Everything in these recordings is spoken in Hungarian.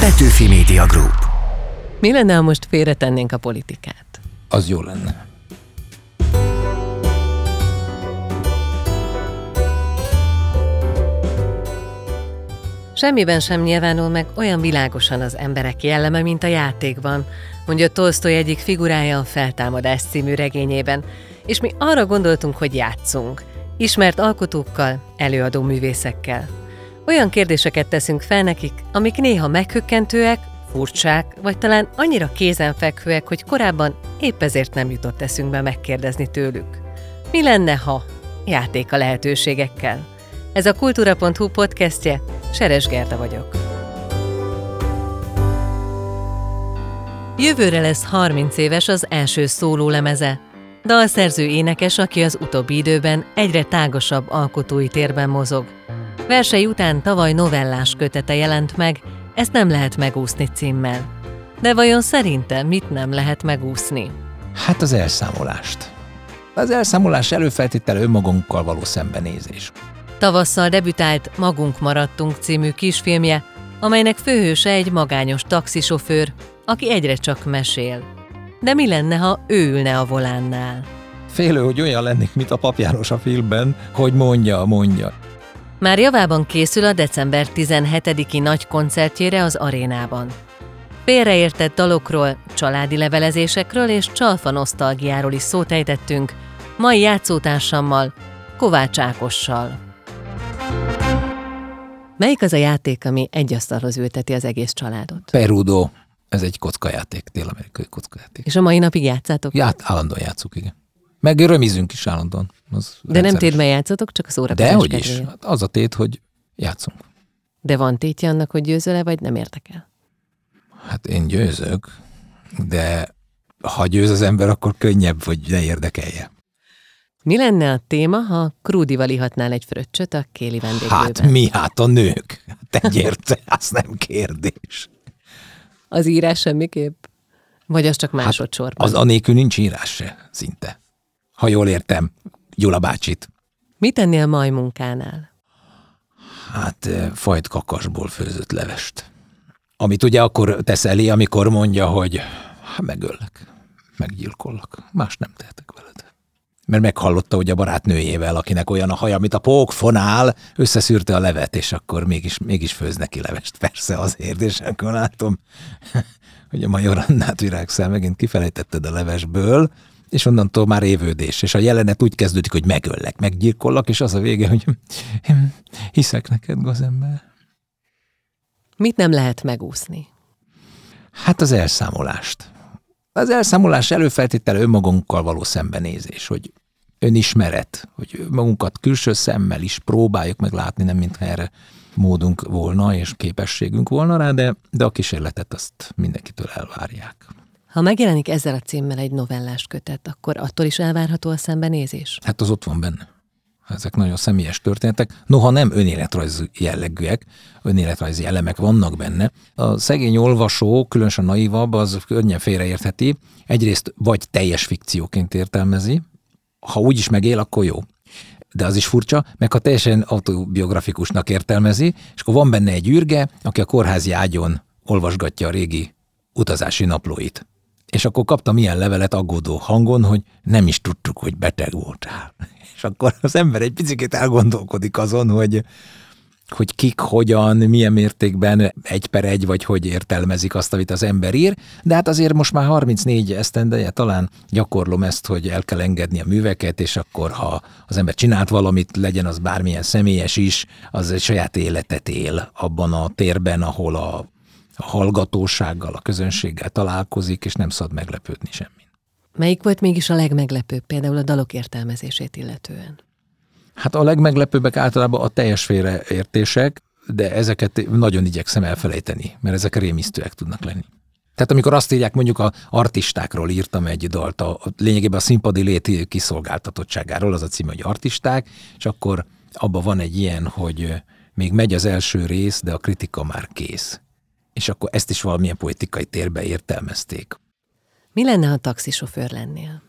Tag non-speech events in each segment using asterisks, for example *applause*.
Petőfi Media Group. Mi lenne, ha most félretennénk a politikát? Az jó lenne. Semmiben sem nyilvánul meg olyan világosan az emberek jelleme, mint a játékban, mondja Tolstoy egyik figurája a Feltámadás című regényében, és mi arra gondoltunk, hogy játszunk, ismert alkotókkal, előadó művészekkel. Olyan kérdéseket teszünk fel nekik, amik néha meghökkentőek, furcsák, vagy talán annyira kézenfekvőek, hogy korábban épp ezért nem jutott eszünkbe megkérdezni tőlük. Mi lenne, ha? Játék a lehetőségekkel. Ez a kultúra.hu podcastje, Seres Gerda vagyok. Jövőre lesz 30 éves az első szólólemeze. Dalszerző énekes, aki az utóbbi időben egyre tágasabb alkotói térben mozog. Versei után tavaly novellás kötete jelent meg, ezt nem lehet megúszni címmel. De vajon szerinte mit nem lehet megúszni? Hát az elszámolást. Az elszámolás előfeltétele önmagunkkal való szembenézés. Tavasszal debütált Magunk maradtunk című kisfilmje, amelynek főhőse egy magányos taxisofőr, aki egyre csak mesél. De mi lenne, ha ő ülne a volánnál? Félő, hogy olyan lennék, mint a papjáros a filmben, hogy mondja, mondja. Már javában készül a december 17-i nagy koncertjére az arénában. Félreértett dalokról, családi levelezésekről és csalfa nosztalgiáról is szót ejtettünk, mai játszótársammal, Kovács Ákossal. Melyik az a játék, ami egy asztalhoz ülteti az egész családot? Perudo, ez egy kockajáték, dél-amerikai kockajáték. És a mai napig játszátok? Ját, állandóan játszuk, igen. Meg römizünk is állandóan. Az De nem tétben játszatok, csak a szórakozás De hogy is. kedvéért. Hát Az a tét, hogy játszunk. De van tétje annak, hogy győzöl-e, vagy nem értek el? Hát én győzök, de ha győz az ember, akkor könnyebb, hogy ne érdekelje. Mi lenne a téma, ha Krúdival ihatnál egy fröccsöt a kéli vendéglőben? Hát mi? Hát a nők. Hát egyértelmű, *laughs* az nem kérdés. Az írás semmiképp? Vagy az csak másodszorban? Az anélkül nincs írás se, szinte. Ha jól értem, Gyula bácsit. Mit tennél mai munkánál? Hát eh, fajt kakasból főzött levest. Amit ugye akkor tesz elé, amikor mondja, hogy hát megöllek, meggyilkollak, más nem tehetek veled. Mert meghallotta, hogy a barátnőjével, akinek olyan a haja, mint a pókfonál, összeszűrte a levet, és akkor mégis, mégis főz neki levest. Persze azért, és akkor látom, *laughs* hogy a Major Annát virágszel megint kifelejtetted a levesből, és onnantól már évődés. És a jelenet úgy kezdődik, hogy megöllek, meggyilkollak, és az a vége, hogy *laughs* "Hm, hiszek neked, gazember. Mit nem lehet megúszni? Hát az elszámolást. Az elszámolás előfeltétele önmagunkkal való szembenézés, hogy önismeret, hogy magunkat külső szemmel is próbáljuk meg látni, nem mintha erre módunk volna és képességünk volna rá, de, de a kísérletet azt mindenkitől elvárják. Ha megjelenik ezzel a címmel egy novellás kötet, akkor attól is elvárható a szembenézés? Hát az ott van benne. Ezek nagyon személyes történetek. Noha nem önéletrajzi jellegűek, önéletrajzi elemek vannak benne. A szegény olvasó, különösen naivabb, az könnyen félreértheti. Egyrészt vagy teljes fikcióként értelmezi, ha úgy is megél, akkor jó. De az is furcsa, meg ha teljesen autobiografikusnak értelmezi, és akkor van benne egy űrge, aki a kórházi ágyon olvasgatja a régi utazási naplóit. És akkor kaptam ilyen levelet aggódó hangon, hogy nem is tudtuk, hogy beteg voltál. *laughs* És akkor az ember egy picit elgondolkodik azon, hogy, hogy kik, hogyan, milyen mértékben egy per egy, vagy hogy értelmezik azt, amit az ember ír. De hát azért most már 34 esztendeje talán gyakorlom ezt, hogy el kell engedni a műveket, és akkor, ha az ember csinált valamit, legyen az bármilyen személyes is, az egy saját életet él abban a térben, ahol a, a hallgatósággal, a közönséggel találkozik, és nem szabad meglepődni semmi. Melyik volt mégis a legmeglepőbb, például a dalok értelmezését illetően? Hát a legmeglepőbbek általában a teljes félreértések, de ezeket nagyon igyekszem elfelejteni, mert ezek rémisztőek tudnak lenni. Tehát amikor azt írják, mondjuk a artistákról írtam egy dalt, a, a lényegében a színpadi lét kiszolgáltatottságáról, az a cím, hogy artisták, és akkor abban van egy ilyen, hogy még megy az első rész, de a kritika már kész. És akkor ezt is valamilyen politikai térbe értelmezték. Mi lenne, ha taxisofőr lennél?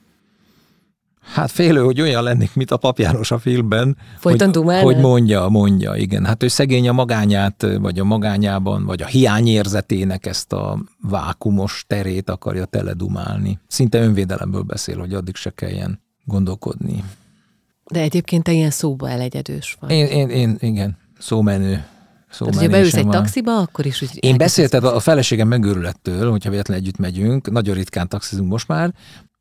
Hát félő, hogy olyan lennék, mint a papjáros a filmben. Folyton hogy, hogy mondja, mondja, igen. Hát ő szegény a magányát, vagy a magányában, vagy a hiányérzetének ezt a vákumos terét akarja teledumálni. Szinte önvédelemből beszél, hogy addig se kelljen gondolkodni. De egyébként te ilyen szóba elegyedős vagy. Én, én, én igen, szómenő. Tehát, hogyha beülsz egy van. taxiba, akkor is úgy... Én beszéltem, a feleségem megőrül ettől, hogyha véletlenül együtt megyünk, nagyon ritkán taxizunk most már,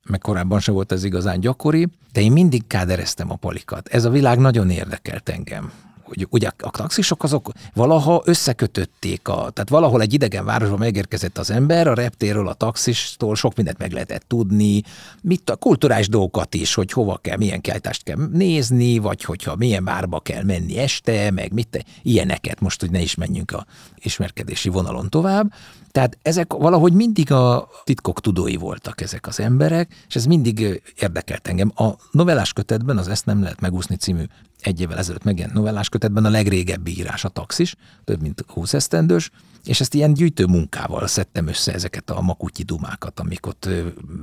meg korábban se volt ez igazán gyakori, de én mindig kádereztem a palikat. Ez a világ nagyon érdekelt engem hogy ugye a taxisok azok valaha összekötötték, a, tehát valahol egy idegen városban megérkezett az ember, a reptéről, a taxistól sok mindent meg lehetett tudni, mit a kulturális dolgokat is, hogy hova kell, milyen kiállítást kell nézni, vagy hogyha milyen bárba kell menni este, meg mit, ilyeneket, most, hogy ne is menjünk a ismerkedési vonalon tovább. Tehát ezek valahogy mindig a titkok tudói voltak ezek az emberek, és ez mindig érdekelt engem. A novellás kötetben, az Ezt nem lehet megúszni című egy évvel ezelőtt megjelent novellás kötetben a legrégebbi írás a taxis, több mint 20 esztendős, és ezt ilyen gyűjtő munkával szedtem össze ezeket a makutyi dumákat, amik ott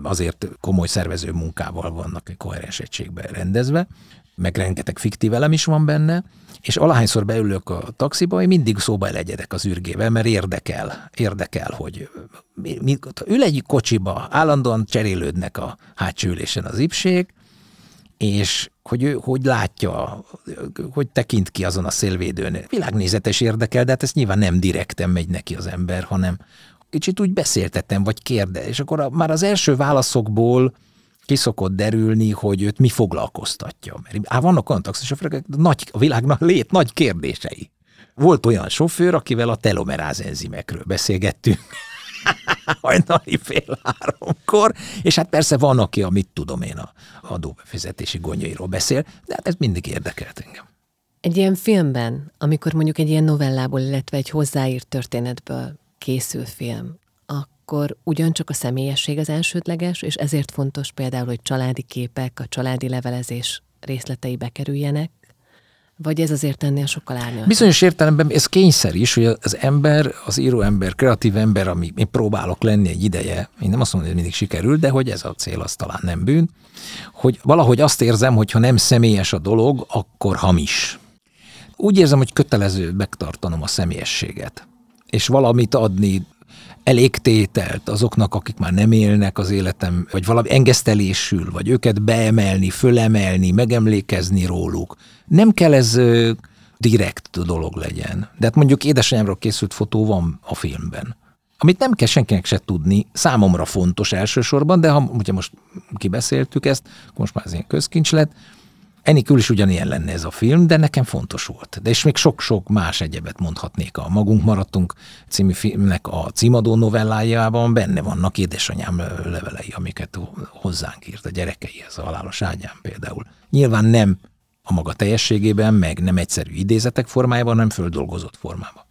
azért komoly szervező munkával vannak egy koherens egységben rendezve, meg rengeteg fiktív elem is van benne, és alahányszor beülök a taxiba, én mindig szóba elegyedek az űrgével, mert érdekel, érdekel, hogy mi, mi, ül egy kocsiba, állandóan cserélődnek a hátsó az ipség, és hogy ő hogy látja, hogy tekint ki azon a szélvédőn. Világnézetes érdekel, de hát ez nyilván nem direkten megy neki az ember, hanem kicsit úgy beszéltetem, vagy kérde, és akkor a, már az első válaszokból ki szokott derülni, hogy őt mi foglalkoztatja. Mert á, vannak olyan taxisofőrök, nagy, a világnak lét nagy kérdései. Volt olyan sofőr, akivel a telomeráz enzimekről beszélgettünk, hajnali fél háromkor, és hát persze van, aki a mit tudom én a adóbefizetési gondjairól beszél, de hát ez mindig érdekelt engem. Egy ilyen filmben, amikor mondjuk egy ilyen novellából, illetve egy hozzáírt történetből készül film, akkor ugyancsak a személyesség az elsődleges, és ezért fontos például, hogy családi képek, a családi levelezés részletei bekerüljenek, vagy ez azért ennél sokkal árnyaltabb? Bizonyos értelemben ez kényszer is, hogy az ember, az író ember, kreatív ember, ami én próbálok lenni egy ideje, én nem azt mondom, hogy mindig sikerül, de hogy ez a cél, az talán nem bűn, hogy valahogy azt érzem, hogy ha nem személyes a dolog, akkor hamis. Úgy érzem, hogy kötelező megtartanom a személyességet, és valamit adni elégtételt azoknak, akik már nem élnek az életem, vagy valami engesztelésül, vagy őket beemelni, fölemelni, megemlékezni róluk. Nem kell ez direkt dolog legyen. De hát mondjuk édesanyámról készült fotó van a filmben. Amit nem kell senkinek se tudni, számomra fontos elsősorban, de ha ugye most kibeszéltük ezt, most már ez ilyen közkincs lett, Enikül is ugyanilyen lenne ez a film, de nekem fontos volt. De és még sok-sok más egyebet mondhatnék. A Magunk maradtunk című filmnek a címadó novellájában benne vannak édesanyám levelei, amiket hozzánk írt a gyerekeihez, a halálos ágyán például. Nyilván nem a maga teljességében, meg nem egyszerű idézetek formájában, hanem földolgozott formában.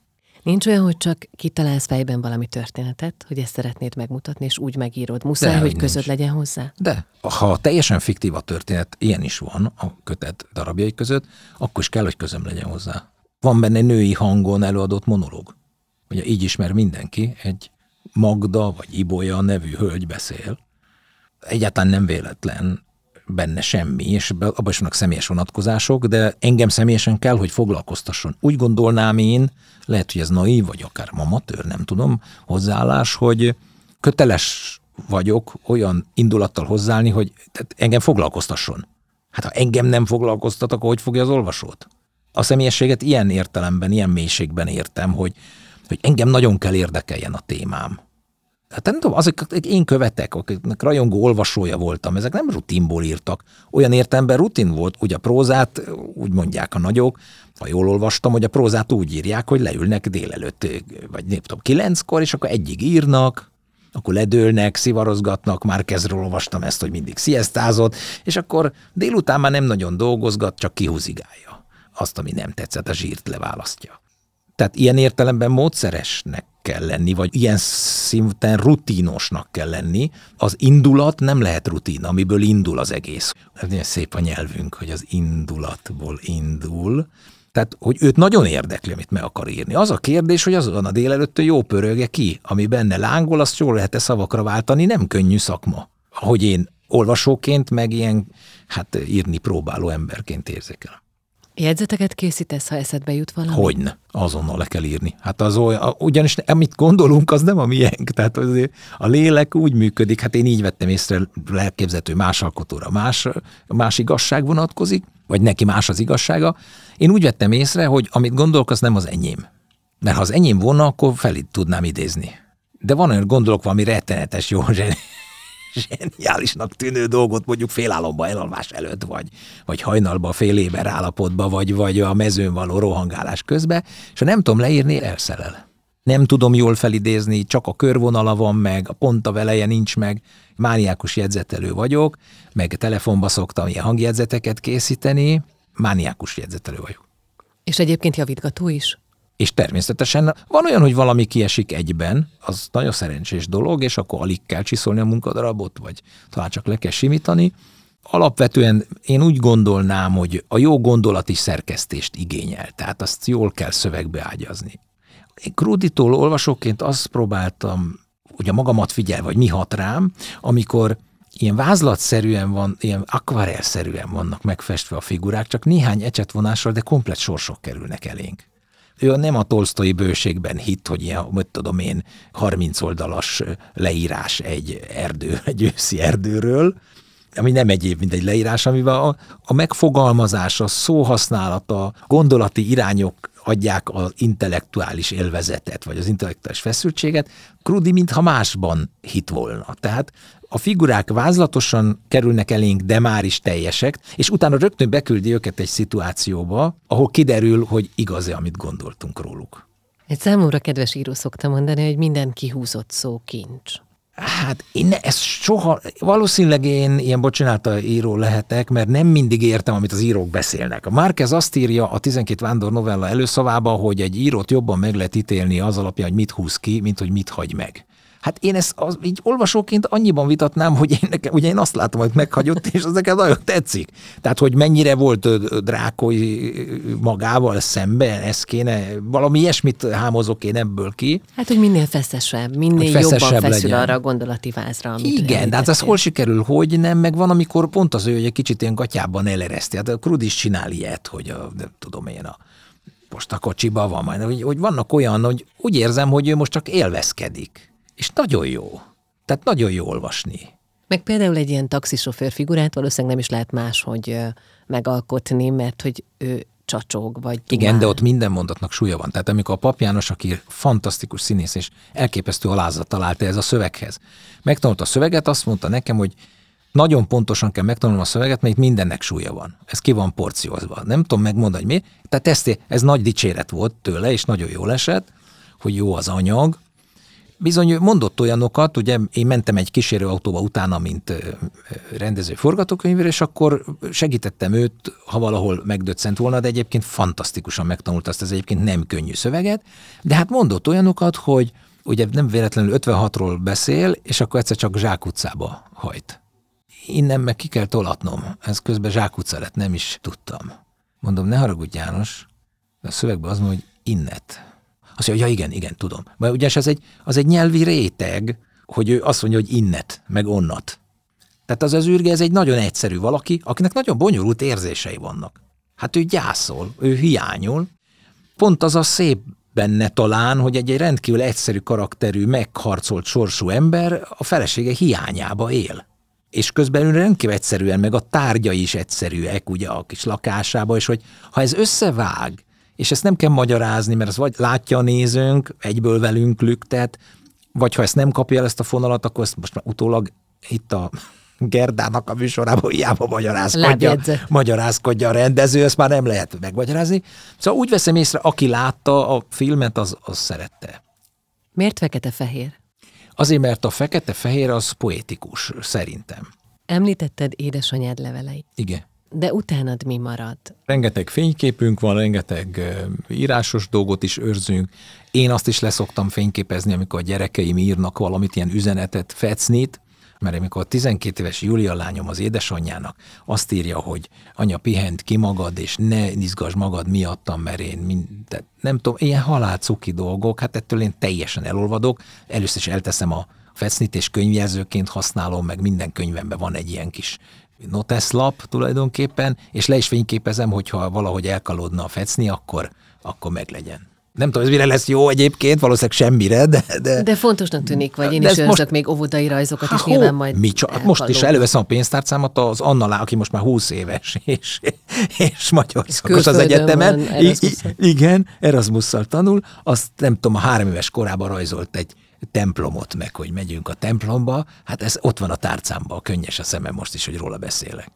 Nincs olyan, hogy csak kitalálsz fejben valami történetet, hogy ezt szeretnéd megmutatni, és úgy megírod. Muszáj, De, hogy közöd nincs. legyen hozzá? De, ha teljesen fiktív a történet, ilyen is van a kötet darabjai között, akkor is kell, hogy közöm legyen hozzá. Van benne női hangon előadott monológ. Ugye így ismer mindenki, egy Magda vagy Ibolya nevű hölgy beszél. Egyáltalán nem véletlen benne semmi, és abban is vannak személyes vonatkozások, de engem személyesen kell, hogy foglalkoztasson. Úgy gondolnám én, lehet, hogy ez naív, vagy akár mamatőr, nem tudom, hozzáállás, hogy köteles vagyok olyan indulattal hozzáállni, hogy tehát engem foglalkoztasson. Hát ha engem nem foglalkoztat, akkor hogy fogja az olvasót? A személyességet ilyen értelemben, ilyen mélységben értem, hogy, hogy engem nagyon kell érdekeljen a témám. Hát nem tudom, azok én követek, akiknek rajongó olvasója voltam, ezek nem rutinból írtak. Olyan értelemben rutin volt, hogy a prózát, úgy mondják a nagyok, ha jól olvastam, hogy a prózát úgy írják, hogy leülnek délelőtt, vagy nem tudom, kilenckor, és akkor egyig írnak, akkor ledőlnek, szivarozgatnak, már kezdről olvastam ezt, hogy mindig sziasztázott, és akkor délután már nem nagyon dolgozgat, csak kihúzigálja azt, ami nem tetszett, a zsírt leválasztja. Tehát ilyen értelemben módszeresnek kell lenni, vagy ilyen szinten rutinosnak kell lenni. Az indulat nem lehet rutin, amiből indul az egész. Ez szép a nyelvünk, hogy az indulatból indul. Tehát, hogy őt nagyon érdekli, amit meg akar írni. Az a kérdés, hogy azon a délelőtt jó pöröge ki, ami benne lángol, azt jól lehet-e szavakra váltani, nem könnyű szakma. Ahogy én olvasóként, meg ilyen, hát írni próbáló emberként érzékelem. Jegyzeteket készítesz, ha eszedbe jut valami? Hogyne, azonnal le kell írni. Hát az olyan, ugyanis amit gondolunk, az nem a miénk. Tehát azért a lélek úgy működik, hát én így vettem észre lelképzető más alkotóra, más, más igazság vonatkozik, vagy neki más az igazsága. Én úgy vettem észre, hogy amit gondolok, az nem az enyém. Mert ha az enyém volna, akkor fel tudnám idézni. De van olyan gondolok valami rettenetes jó zseniálisnak tűnő dolgot mondjuk félálomba elalvás előtt, vagy, vagy hajnalba fél éber állapotba, vagy, vagy a mezőn való rohangálás közben, és ha nem tudom leírni, elszelel. Nem tudom jól felidézni, csak a körvonala van meg, a pont a veleje nincs meg, mániákus jegyzetelő vagyok, meg telefonba szoktam ilyen hangjegyzeteket készíteni, mániákus jegyzetelő vagyok. És egyébként javítgató is? És természetesen van olyan, hogy valami kiesik egyben, az nagyon szerencsés dolog, és akkor alig kell csiszolni a munkadarabot, vagy talán csak le kell simítani. Alapvetően én úgy gondolnám, hogy a jó gondolati szerkesztést igényel, tehát azt jól kell szövegbe ágyazni. Én Kruditól olvasóként azt próbáltam, ugye magamat figyel, vagy mi hat rám, amikor ilyen vázlatszerűen van, ilyen akvarelszerűen vannak megfestve a figurák, csak néhány ecsetvonással, de komplet sorsok kerülnek elénk ő nem a tolsztói bőségben hitt, hogy ilyen, mit tudom én, 30 oldalas leírás egy erdő, *laughs* egy őszi erdőről, ami nem egyéb, mint egy leírás, amivel a, a megfogalmazás, a szóhasználata, gondolati irányok adják az intellektuális élvezetet, vagy az intellektuális feszültséget, Krudi mintha másban hit volna. Tehát a figurák vázlatosan kerülnek elénk, de már is teljesek, és utána rögtön beküldi őket egy szituációba, ahol kiderül, hogy igaz-e, amit gondoltunk róluk. Egy számomra kedves író szokta mondani, hogy minden kihúzott szó kincs. Hát én ne, ezt soha, valószínűleg én ilyen bocsinálta író lehetek, mert nem mindig értem, amit az írók beszélnek. A Márquez azt írja a 12 vándor novella előszavába, hogy egy írót jobban meg lehet ítélni az alapján, hogy mit húz ki, mint hogy mit hagy meg. Hát én ezt az, így olvasóként annyiban vitatnám, hogy én, nekem, ugye én azt látom, hogy meghagyott, és az nekem nagyon tetszik. Tehát, hogy mennyire volt drákoi magával szemben, ez kéne, valami ilyesmit hámozok én ebből ki. Hát, hogy minél feszesebb, minél feszesebb jobban feszül legyen. arra a gondolati vázra. Amit Igen, de hát ez hol sikerül, hogy nem, meg van, amikor pont az ő, hogy egy kicsit ilyen gatyában elereszti. Hát a Krud is csinál ilyet, hogy a, nem tudom én, a postakocsiba van majd, hogy, hogy vannak olyan, hogy úgy érzem, hogy ő most csak élvezkedik és nagyon jó. Tehát nagyon jó olvasni. Meg például egy ilyen taxisofőr figurát valószínűleg nem is lehet máshogy megalkotni, mert hogy ő csacsog, vagy dumál. Igen, de ott minden mondatnak súlya van. Tehát amikor a Pap János, aki fantasztikus színész és elképesztő alázat találta ez a szöveghez, megtanult a szöveget, azt mondta nekem, hogy nagyon pontosan kell megtanulnom a szöveget, mert itt mindennek súlya van. Ez ki van porciózva. Nem tudom megmondani, hogy mi. Tehát ezt, ez nagy dicséret volt tőle, és nagyon jól esett, hogy jó az anyag, bizony mondott olyanokat, ugye én mentem egy kísérőautóba utána, mint rendező forgatókönyvére, és akkor segítettem őt, ha valahol megdöccent volna, de egyébként fantasztikusan megtanult azt, ez egyébként nem könnyű szöveget, de hát mondott olyanokat, hogy ugye nem véletlenül 56-ról beszél, és akkor egyszer csak Zsák utcába hajt. Innen meg ki kell tolatnom. Ez közben Zsák utca lett, nem is tudtam. Mondom, ne haragudj János, a szövegben az mondja, hogy innet. Azt mondja, ja igen, igen, tudom. Mert ugye ez egy, az egy nyelvi réteg, hogy ő azt mondja, hogy innet, meg onnat. Tehát az az űrge, ez egy nagyon egyszerű valaki, akinek nagyon bonyolult érzései vannak. Hát ő gyászol, ő hiányol. Pont az a szép benne talán, hogy egy, egy rendkívül egyszerű karakterű, megharcolt sorsú ember a felesége hiányába él. És közben ő rendkívül egyszerűen, meg a tárgyai is egyszerűek, ugye a kis lakásába, és hogy ha ez összevág, és ezt nem kell magyarázni, mert az vagy látja a nézőnk, egyből velünk lüktet, vagy ha ezt nem kapja el ezt a fonalat, akkor ezt most már utólag itt a *laughs* Gerdának a műsorában hiába magyarázkodja, magyarázkodja a rendező, ezt már nem lehet megmagyarázni. Szóval úgy veszem észre, aki látta a filmet, az, az szerette. Miért fekete-fehér? Azért, mert a fekete-fehér az poétikus, szerintem. Említetted édesanyád leveleit. Igen. De utánad mi marad? Rengeteg fényképünk van, rengeteg írásos dolgot is őrzünk. Én azt is leszoktam fényképezni, amikor a gyerekeim írnak valamit, ilyen üzenetet, fecnit, mert amikor a 12 éves Júlia lányom az édesanyjának azt írja, hogy anya pihent ki magad, és ne izgass magad miattam, mert én mind, nem tudom, ilyen halálcuki dolgok, hát ettől én teljesen elolvadok. Először is elteszem a, fecnit és könyvjelzőként használom, meg minden könyvemben van egy ilyen kis noteszlap tulajdonképpen, és le is fényképezem, hogyha valahogy elkalódna a fecni, akkor, akkor meglegyen. Nem tudom, ez mire lesz jó egyébként, valószínűleg semmire, de... De, de fontosnak tűnik, vagy én is őrzök most, még óvodai rajzokat, és nyilván majd mi csak, Most is előveszem a pénztárcámat az Anna aki most már 20 éves, *laughs* és, és magyar szakos az egyetemen. Erasmus igen, Erasmusszal tanul, azt nem tudom, a három éves korában rajzolt egy templomot meg, hogy megyünk a templomba, hát ez ott van a tárcámban, könnyes a szemem most is, hogy róla beszélek.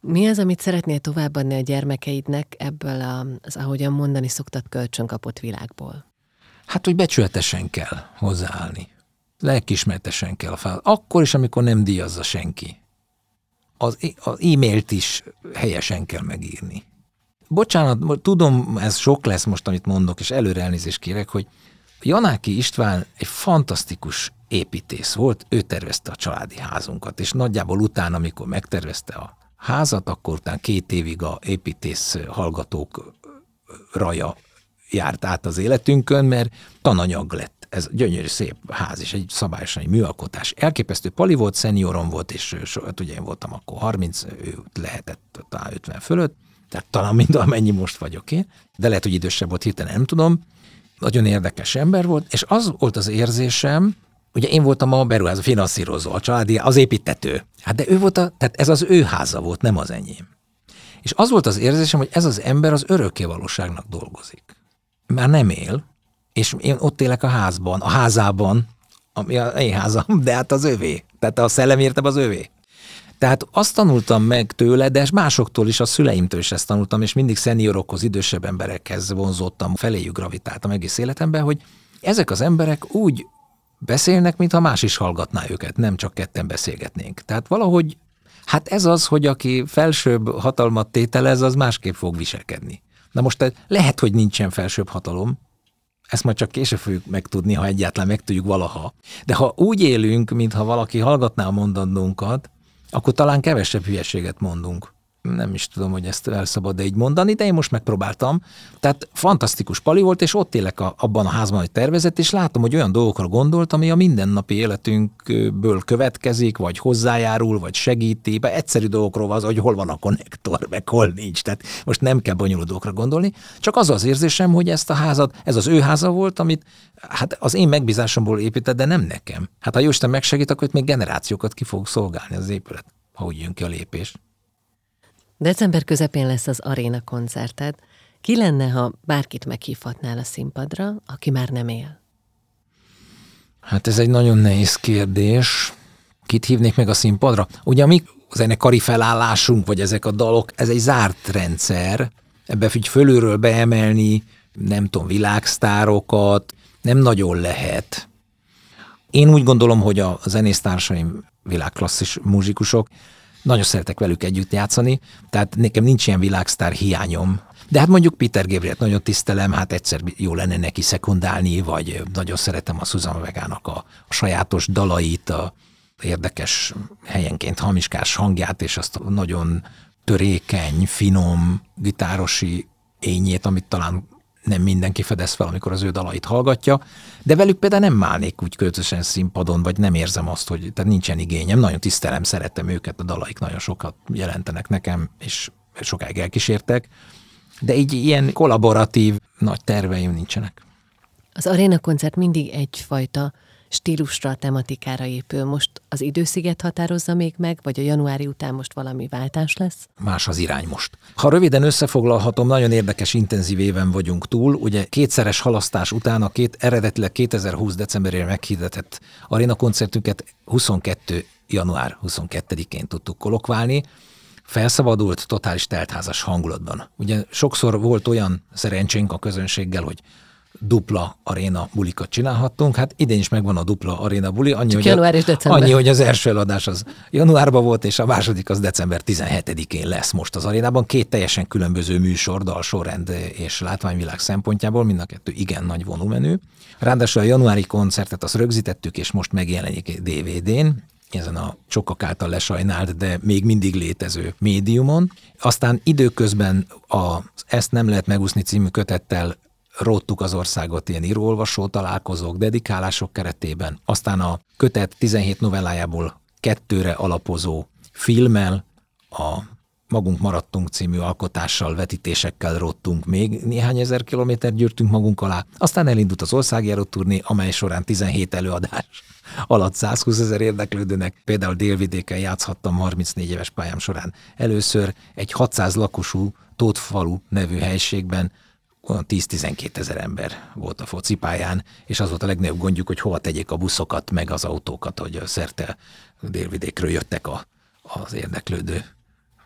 Mi az, amit szeretnél továbbadni a gyermekeidnek ebből az, ahogyan mondani szoktad, kölcsönkapott világból? Hát, hogy becsületesen kell hozzáállni. Lelkismertesen kell a fel. Akkor is, amikor nem díjazza senki. Az, az e-mailt is helyesen kell megírni. Bocsánat, tudom, ez sok lesz most, amit mondok, és előre elnézést kérek, hogy Janáki István egy fantasztikus építész volt, ő tervezte a családi házunkat, és nagyjából utána, amikor megtervezte a házat, akkor utána két évig a építész hallgatók raja járt át az életünkön, mert tananyag lett. Ez gyönyörű szép ház, és egy szabályosan egy műalkotás. Elképesztő pali volt, szeniorom volt, és hát ugye én voltam akkor 30, ő lehetett talán 50 fölött, tehát talán mind amennyi most vagyok én, de lehet, hogy idősebb volt, hirtelen nem tudom. Nagyon érdekes ember volt, és az volt az érzésem, ugye én voltam a beruházó, finanszírozó, a családi, az építető. Hát de ő volt a, tehát ez az ő háza volt, nem az enyém. És az volt az érzésem, hogy ez az ember az örökké valóságnak dolgozik. Már nem él, és én ott élek a házban, a házában, ami a én házam, de hát az övé. Tehát a szellem az övé. Tehát azt tanultam meg tőle, de másoktól is, a szüleimtől is ezt tanultam, és mindig szeniorokhoz, idősebb emberekhez vonzottam, feléjük gravitáltam egész életemben, hogy ezek az emberek úgy beszélnek, mintha más is hallgatná őket, nem csak ketten beszélgetnénk. Tehát valahogy, hát ez az, hogy aki felsőbb hatalmat tételez, az másképp fog viselkedni. Na most lehet, hogy nincsen felsőbb hatalom, ezt majd csak később fogjuk megtudni, ha egyáltalán megtudjuk valaha. De ha úgy élünk, mintha valaki hallgatná a mondandónkat, akkor talán kevesebb hülyeséget mondunk nem is tudom, hogy ezt el szabad de így mondani, de én most megpróbáltam. Tehát fantasztikus pali volt, és ott élek a, abban a házban, hogy tervezett, és látom, hogy olyan dolgokra gondolt, ami a mindennapi életünkből következik, vagy hozzájárul, vagy segíti. Be egyszerű dolgokról van az, hogy hol van a konnektor, meg hol nincs. Tehát most nem kell bonyolult dolgokra gondolni, csak az az érzésem, hogy ezt a házat, ez az ő háza volt, amit hát az én megbízásomból épített, de nem nekem. Hát ha Jóisten megsegít, akkor itt még generációkat ki fog szolgálni az épület, ha úgy jön ki a lépés. December közepén lesz az aréna koncerted. Ki lenne, ha bárkit meghívhatnál a színpadra, aki már nem él? Hát ez egy nagyon nehéz kérdés. Kit hívnék meg a színpadra? Ugye mi zenekari felállásunk, vagy ezek a dalok, ez egy zárt rendszer. Ebbe így fölülről beemelni, nem tudom, világsztárokat, nem nagyon lehet. Én úgy gondolom, hogy a zenésztársaim világklasszis muzsikusok, nagyon szeretek velük együtt játszani, tehát nekem nincs ilyen világsztár hiányom. De hát mondjuk Peter Gabriel nagyon tisztelem, hát egyszer jó lenne neki szekundálni, vagy nagyon szeretem a Susan Vegának a, a sajátos dalait, a érdekes helyenként hamiskás hangját, és azt a nagyon törékeny, finom, gitárosi ényét, amit talán nem mindenki fedez fel, amikor az ő dalait hallgatja, de velük például nem állnék úgy költösen színpadon, vagy nem érzem azt, hogy tehát nincsen igényem. Nagyon tisztelem, szeretem őket, a dalaik nagyon sokat jelentenek nekem, és sokáig elkísértek, de így ilyen kollaboratív nagy terveim nincsenek. Az aréna koncert mindig egyfajta stílusra, tematikára épül. Most az idősziget határozza még meg, vagy a januári után most valami váltás lesz? Más az irány most. Ha röviden összefoglalhatom, nagyon érdekes, intenzív éven vagyunk túl. Ugye kétszeres halasztás után a két, eredetileg 2020 decemberére meghirdetett aréna koncertünket 22 január 22-én tudtuk kolokválni felszabadult, totális teltházas hangulatban. Ugye sokszor volt olyan szerencsénk a közönséggel, hogy dupla aréna bulikat csinálhattunk. Hát idén is megvan a dupla aréna buli. Annyi, hogy január és december. Annyi, hogy az első eladás az januárban volt, és a második az december 17-én lesz most az arénában. Két teljesen különböző műsor, dalsorrend és látványvilág szempontjából, mind a kettő igen nagy volumenű. Ráadásul a januári koncertet azt rögzítettük, és most megjelenik DVD-n, ezen a sokak által lesajnált, de még mindig létező médiumon. Aztán időközben az Ezt nem lehet megúszni című kötettel róttuk az országot ilyen íróolvasó találkozók, dedikálások keretében. Aztán a kötet 17 novellájából kettőre alapozó filmmel, a Magunk maradtunk című alkotással, vetítésekkel rottunk még, néhány ezer kilométer gyűrtünk magunk alá, aztán elindult az országjáró turné, amely során 17 előadás alatt 120 ezer érdeklődőnek, például délvidéken játszhattam 34 éves pályám során. Először egy 600 lakosú Tótfalu nevű helységben olyan 10-12 ezer ember volt a focipályán, és az volt a legnagyobb gondjuk, hogy hova tegyék a buszokat, meg az autókat, hogy szerte délvidékről jöttek a, az érdeklődő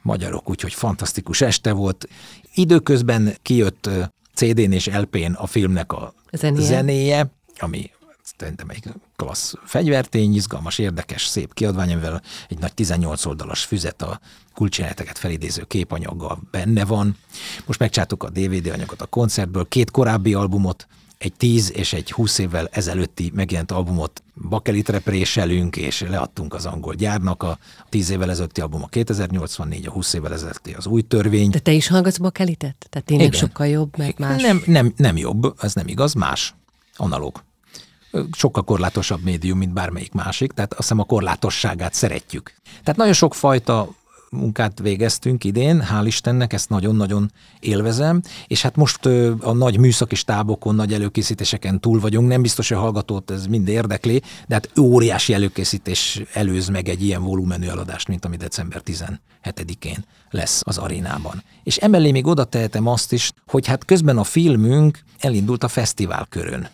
magyarok, úgyhogy fantasztikus este volt. Időközben kijött CD-n és LP-n a filmnek a zenéje, zenéje ami szerintem egy klassz fegyvertény, izgalmas, érdekes, szép kiadvány, amivel egy nagy 18 oldalas füzet a kulcsjeleneteket felidéző képanyaggal benne van. Most megcsátok a DVD anyagot a koncertből, két korábbi albumot, egy 10 és egy 20 évvel ezelőtti megjelent albumot bakelitre préselünk, és leadtunk az angol gyárnak. A 10 évvel ezelőtti album a 2084, a 20 évvel ezelőtti az új törvény. De te is hallgatsz bakelitet? Tehát tényleg Igen. sokkal jobb, meg más? Nem, nem, nem jobb, ez nem igaz, más. Analóg sokkal korlátosabb médium, mint bármelyik másik, tehát azt hiszem a korlátosságát szeretjük. Tehát nagyon sok fajta munkát végeztünk idén, hál' Istennek, ezt nagyon-nagyon élvezem, és hát most a nagy műszaki stábokon, nagy előkészítéseken túl vagyunk, nem biztos, hogy a hallgatót ez mind érdekli, de hát óriási előkészítés előz meg egy ilyen volumenű eladást, mint ami december 17-én lesz az arénában. És emellé még oda tehetem azt is, hogy hát közben a filmünk elindult a fesztivál körön.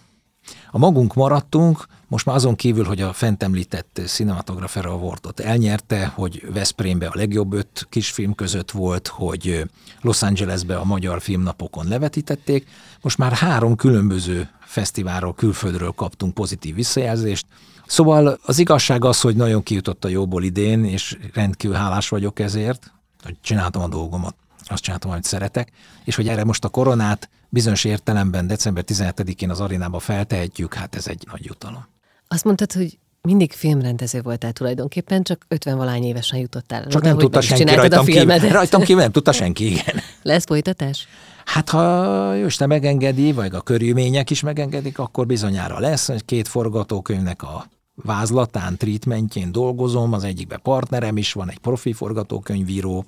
A magunk maradtunk, most már azon kívül, hogy a fent említett Cinematographer Awardot elnyerte, hogy Veszprémbe a legjobb öt kisfilm között volt, hogy Los Angelesbe a magyar filmnapokon levetítették, most már három különböző fesztiválról, külföldről kaptunk pozitív visszajelzést, Szóval az igazság az, hogy nagyon kijutott a jóból idén, és rendkívül hálás vagyok ezért, hogy csináltam a dolgomat, azt csináltam, amit szeretek, és hogy erre most a koronát bizonyos értelemben december 17-én az arénába feltehetjük, hát ez egy nagy jutalom. Azt mondtad, hogy mindig filmrendező voltál tulajdonképpen, csak 50 valány évesen jutottál. Csak nem tudta senki rajtam kívül. *laughs* Rajtam kívül nem tudta senki, igen. Lesz folytatás? Hát ha Jóisten megengedi, vagy a körülmények is megengedik, akkor bizonyára lesz. Két forgatókönyvnek a vázlatán, treatmentjén dolgozom, az egyikben partnerem is van, egy profi forgatókönyvíró,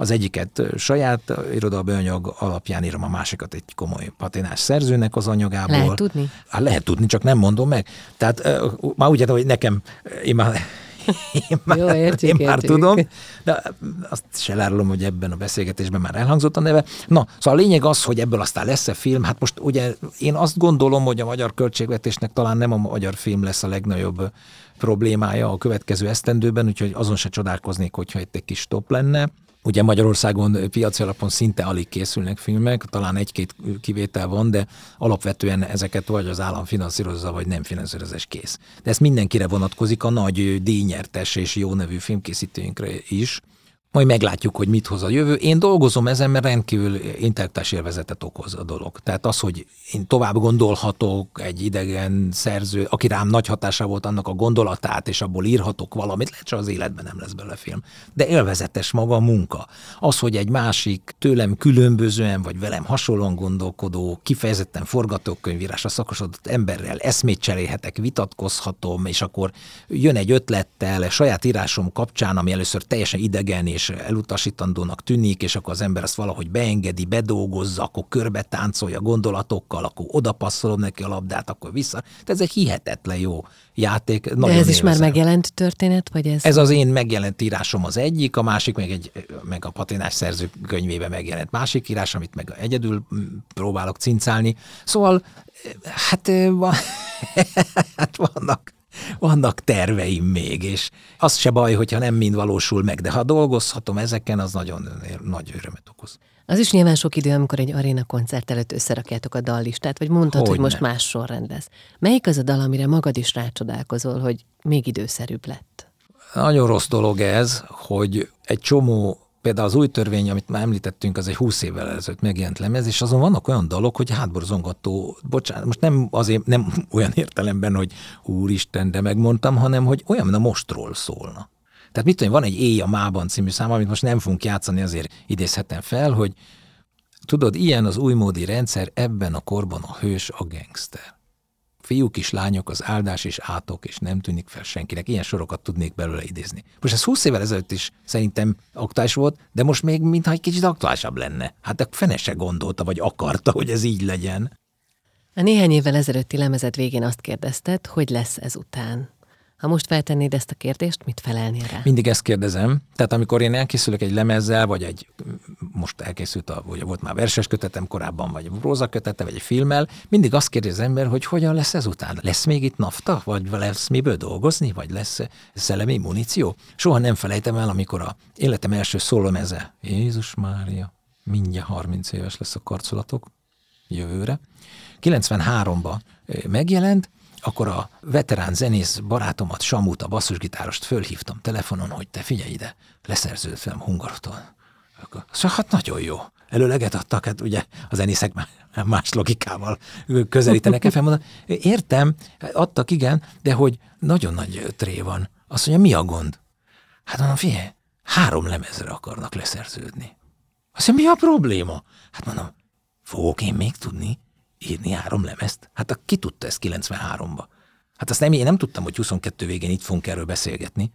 az egyiket saját irodalbeanyag alapján írom, a másikat egy komoly patinás szerzőnek az anyagából. Lehet tudni? Hát lehet tudni, csak nem mondom meg. Tehát már úgy hogy nekem, én már *laughs* én már, Jó, értjük, én már értjük. tudom, de azt se elárulom, hogy ebben a beszélgetésben már elhangzott a neve. Na, szóval a lényeg az, hogy ebből aztán lesz-e film, hát most ugye én azt gondolom, hogy a magyar költségvetésnek talán nem a magyar film lesz a legnagyobb problémája a következő esztendőben, úgyhogy azon se csodálkoznék, hogyha itt egy kis top lenne. Ugye Magyarországon piaci alapon szinte alig készülnek filmek, talán egy-két kivétel van, de alapvetően ezeket vagy az állam finanszírozza, vagy nem finanszírozza, és kész. De ez mindenkire vonatkozik, a nagy díjnyertes és jó nevű filmkészítőinkre is majd meglátjuk, hogy mit hoz a jövő. Én dolgozom ezen, mert rendkívül intellektuális élvezetet okoz a dolog. Tehát az, hogy én tovább gondolhatok egy idegen szerző, aki rám nagy hatása volt annak a gondolatát, és abból írhatok valamit, lehet, az életben nem lesz belőle film. De élvezetes maga a munka. Az, hogy egy másik, tőlem különbözően, vagy velem hasonlóan gondolkodó, kifejezetten forgatókönyvírásra szakosodott emberrel eszmét cserélhetek, vitatkozhatom, és akkor jön egy ötlettel, saját írásom kapcsán, ami először teljesen idegen és elutasítandónak tűnik, és akkor az ember azt valahogy beengedi, bedolgozza, akkor körbe táncolja gondolatokkal, akkor odapasszolom neki a labdát, akkor vissza. Tehát ez egy hihetetlen jó játék. De Nagyon ez is már megjelent történet? Vagy ez? ez az én megjelent írásom az egyik, a másik meg, egy, meg a patinás szerző könyvébe megjelent másik írás, amit meg egyedül próbálok cincálni. Szóval hát *laughs* vannak terveim még, és az se baj, hogyha nem mind valósul meg, de ha dolgozhatom ezeken, az nagyon nagy örömet okoz. Az is nyilván sok idő, amikor egy aréna koncert előtt összerakjátok a dallistát, vagy mondtad, hogy, hogy most más sorrend lesz. Melyik az a dal, amire magad is rácsodálkozol, hogy még időszerűbb lett? Nagyon rossz dolog ez, hogy egy csomó Például az új törvény, amit már említettünk, az egy 20 évvel ezelőtt megjelent lemez, és azon vannak olyan dalok, hogy hátborzongató, bocsánat, most nem azért, nem *laughs* olyan értelemben, hogy úristen, de megmondtam, hanem hogy olyan, mint a mostról szólna. Tehát mit tudom, van egy Éj a Mában című szám, amit most nem fogunk játszani, azért idézhetem fel, hogy Tudod, ilyen az újmódi rendszer, ebben a korban a hős a gangster. Fiúk és lányok, az áldás és átok, és nem tűnik fel senkinek. Ilyen sorokat tudnék belőle idézni. Most ez 20 évvel ezelőtt is szerintem aktuális volt, de most még mintha egy kicsit aktuálisabb lenne. Hát a fene se gondolta, vagy akarta, hogy ez így legyen. A néhány évvel ezelőtti lemezet végén azt kérdezted, hogy lesz ezután. Ha most feltennéd ezt a kérdést, mit felelnél rá? Mindig ezt kérdezem. Tehát amikor én elkészülök egy lemezzel, vagy egy, most elkészült, a, vagy volt már verses kötetem korábban, vagy próza kötete, vagy egy filmmel, mindig azt kérdezi az ember, hogy hogyan lesz ezután. Lesz még itt nafta, vagy lesz miből dolgozni, vagy lesz szellemi muníció? Soha nem felejtem el, amikor a életem első szólomeze, Jézus Mária, mindjárt 30 éves lesz a karcolatok jövőre. 93-ban megjelent, akkor a veterán zenész barátomat, Samut, a basszusgitárost fölhívtam telefonon, hogy te figyelj ide, leszerződtem Hungaroton. Szóval hát nagyon jó. Előleget adtak, hát ugye a zenészek más logikával közelítenek e mondom, Értem, adtak igen, de hogy nagyon nagy tré van. Azt mondja, mi a gond? Hát mondom, figyelj, három lemezre akarnak leszerződni. Azt mondja, mi a probléma? Hát mondom, fogok én még tudni? Írni három lemezt? Hát ki tudta ezt 93-ba? Hát azt nem, én nem tudtam, hogy 22 végén itt fogunk erről beszélgetni.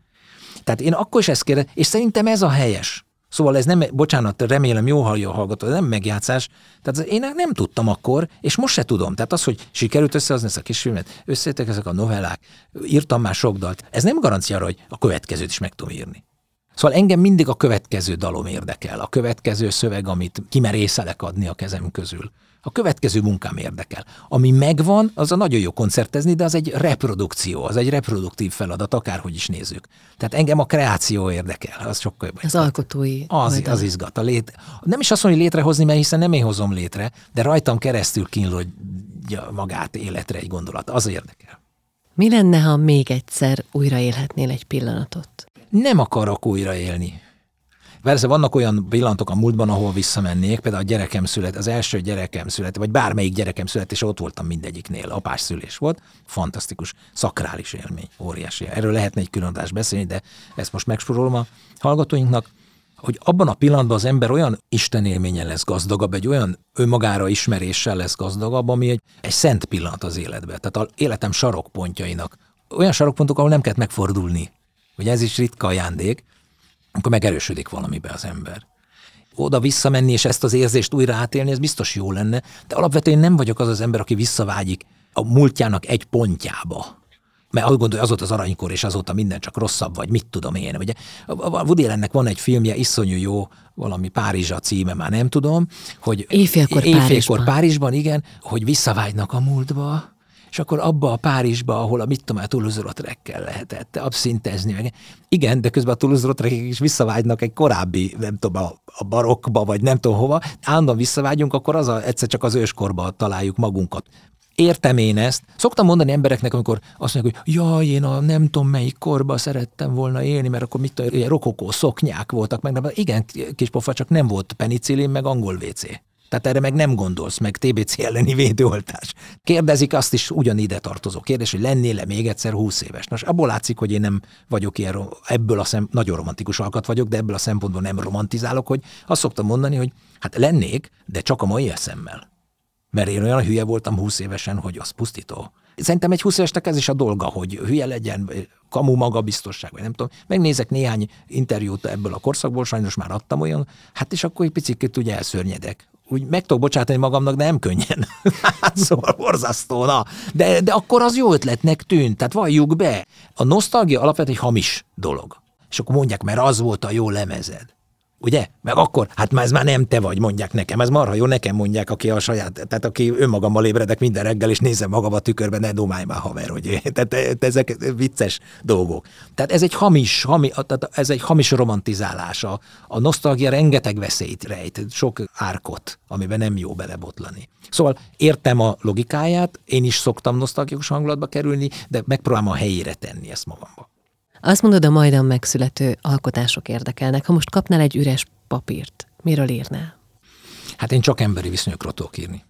Tehát én akkor is ezt kérdezem, és szerintem ez a helyes. Szóval ez nem, bocsánat, remélem jó hallja a hallgató, nem megjátszás. Tehát én nem tudtam akkor, és most se tudom. Tehát az, hogy sikerült összehozni ezt a kis filmet, összejöttek ezek a novellák, írtam már sok dalt, ez nem garancia arra, hogy a következőt is meg tudom írni. Szóval engem mindig a következő dalom érdekel, a következő szöveg, amit kimerészelek adni a kezem közül. A következő munkám érdekel. Ami megvan, az a nagyon jó koncertezni, de az egy reprodukció, az egy reproduktív feladat, akárhogy is nézzük. Tehát engem a kreáció érdekel, az sokkal jobb. Az alkotói. Az, az izgat. A lét, nem is azt mondja, hogy létrehozni, mert hiszen nem én hozom létre, de rajtam keresztül kínlódja magát életre egy gondolat. Az érdekel. Mi lenne, ha még egyszer újraélhetnél egy pillanatot? Nem akarok újraélni. Persze vannak olyan pillanatok a múltban, ahol visszamennék, például a gyerekem szület, az első gyerekem szület, vagy bármelyik gyerekem szület, és ott voltam mindegyiknél, apás szülés volt, fantasztikus, szakrális élmény, óriási. Erről lehetne egy külön beszélni, de ezt most megsporolom a hallgatóinknak hogy abban a pillanatban az ember olyan Isten élményen lesz gazdagabb, egy olyan önmagára ismeréssel lesz gazdagabb, ami egy, egy szent pillanat az életben. Tehát az életem sarokpontjainak. Olyan sarokpontok, ahol nem kell megfordulni. Ugye ez is ritka ajándék, akkor megerősödik valamibe az ember. Oda visszamenni, és ezt az érzést újra átélni, ez biztos jó lenne, de alapvetően nem vagyok az az ember, aki visszavágyik a múltjának egy pontjába. Mert azt gondolja, az volt az aranykor, és azóta minden csak rosszabb, vagy mit tudom én. Ugye a Woody Allennek van egy filmje, iszonyú jó, valami Párizs a címe, már nem tudom, hogy éjfélkor, éjfélkor Párizsban. Párizsban, igen, hogy visszavágynak a múltba, és akkor abba a Párizsba, ahol a mit tudom, a Toulouse-Lautreckel lehetett abszintezni. Meg. Igen, de közben a toulouse is visszavágynak egy korábbi, nem tudom, a, a barokkba, vagy nem tudom hova, állandóan visszavágyunk, akkor az a, egyszer csak az őskorba találjuk magunkat. Értem én ezt. Szoktam mondani embereknek, amikor azt mondják, hogy jaj, én a nem tudom melyik korba szerettem volna élni, mert akkor mit tudom, rokokó szoknyák voltak, meg nem, igen, kis pofa, csak nem volt penicillin, meg angol WC. Tehát erre meg nem gondolsz, meg TBC elleni védőoltás. Kérdezik azt is ugyanide tartozó kérdés, hogy lennél-e még egyszer 20 éves. Nos, abból látszik, hogy én nem vagyok ilyen, ebből a szem, nagyon romantikus alkat vagyok, de ebből a szempontból nem romantizálok, hogy azt szoktam mondani, hogy hát lennék, de csak a mai eszemmel. Mert én olyan hülye voltam 20 évesen, hogy az pusztító. Szerintem egy 20 évesnek ez is a dolga, hogy hülye legyen, kamu magabiztosság, vagy nem tudom. Megnézek néhány interjút ebből a korszakból, sajnos már adtam olyan, hát és akkor egy picit ugye elszörnyedek úgy meg tudok bocsátani magamnak, de nem könnyen. *laughs* Hát szóval borzasztó, na. De, de akkor az jó ötletnek tűnt, tehát valljuk be. A nosztalgia alapvetően egy hamis dolog. És akkor mondják, mert az volt a jó lemezed. Ugye? Meg akkor, hát már ez már nem te vagy, mondják nekem. Ez marha jó, nekem mondják, aki a saját, tehát aki önmagammal ébredek minden reggel, és nézem magam a tükörben, ne domálj már haver, hogy tehát ezek vicces dolgok. Tehát ez egy hamis, hami, tehát ez egy hamis romantizálása. A nosztalgia rengeteg veszélyt rejt, sok árkot, amiben nem jó belebotlani. Szóval értem a logikáját, én is szoktam nosztalgikus hangulatba kerülni, de megpróbálom a helyére tenni ezt magamba. Azt mondod, a majdan megszülető alkotások érdekelnek. Ha most kapnál egy üres papírt, miről írnál? Hát én csak emberi viszonyokról tudok írni.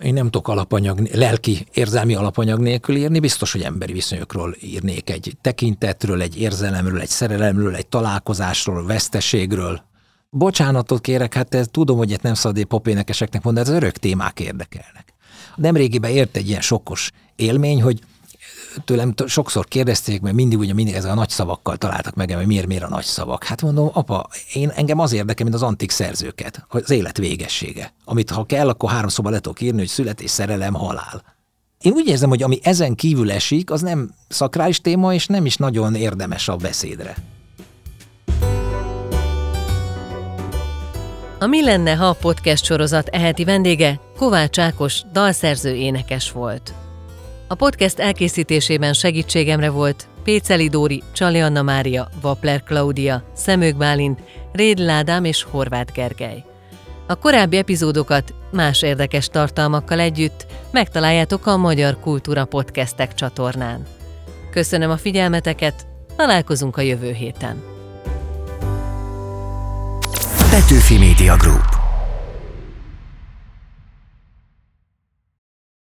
Én nem tudok alapanyag, lelki, érzelmi alapanyag nélkül írni, biztos, hogy emberi viszonyokról írnék egy tekintetről, egy érzelemről, egy szerelemről, egy találkozásról, veszteségről, Bocsánatot kérek, hát ez, tudom, hogy ezt nem szabad popénekeseknek mondani, ez örök témák érdekelnek. Nemrégiben ért egy ilyen sokkos élmény, hogy tőlem sokszor kérdezték, mert mindig ugye mindig ezzel a nagy szavakkal találtak meg, hogy miért, miért a nagy szavak. Hát mondom, apa, én engem az érdekel, mint az antik szerzőket, az élet végessége. Amit ha kell, akkor három szoba le írni, hogy születés, szerelem, halál. Én úgy érzem, hogy ami ezen kívül esik, az nem szakrális téma, és nem is nagyon érdemes a beszédre. A Mi lenne, ha a podcast sorozat eheti vendége Kovács Ákos dalszerző énekes volt. A podcast elkészítésében segítségemre volt Péceli Dóri, Csali Anna Mária, Vapler Klaudia, Szemők Bálint, Réd Ládám és Horváth Gergely. A korábbi epizódokat más érdekes tartalmakkal együtt megtaláljátok a Magyar Kultúra Podcastek csatornán. Köszönöm a figyelmeteket, találkozunk a jövő héten. Petőfi Media Group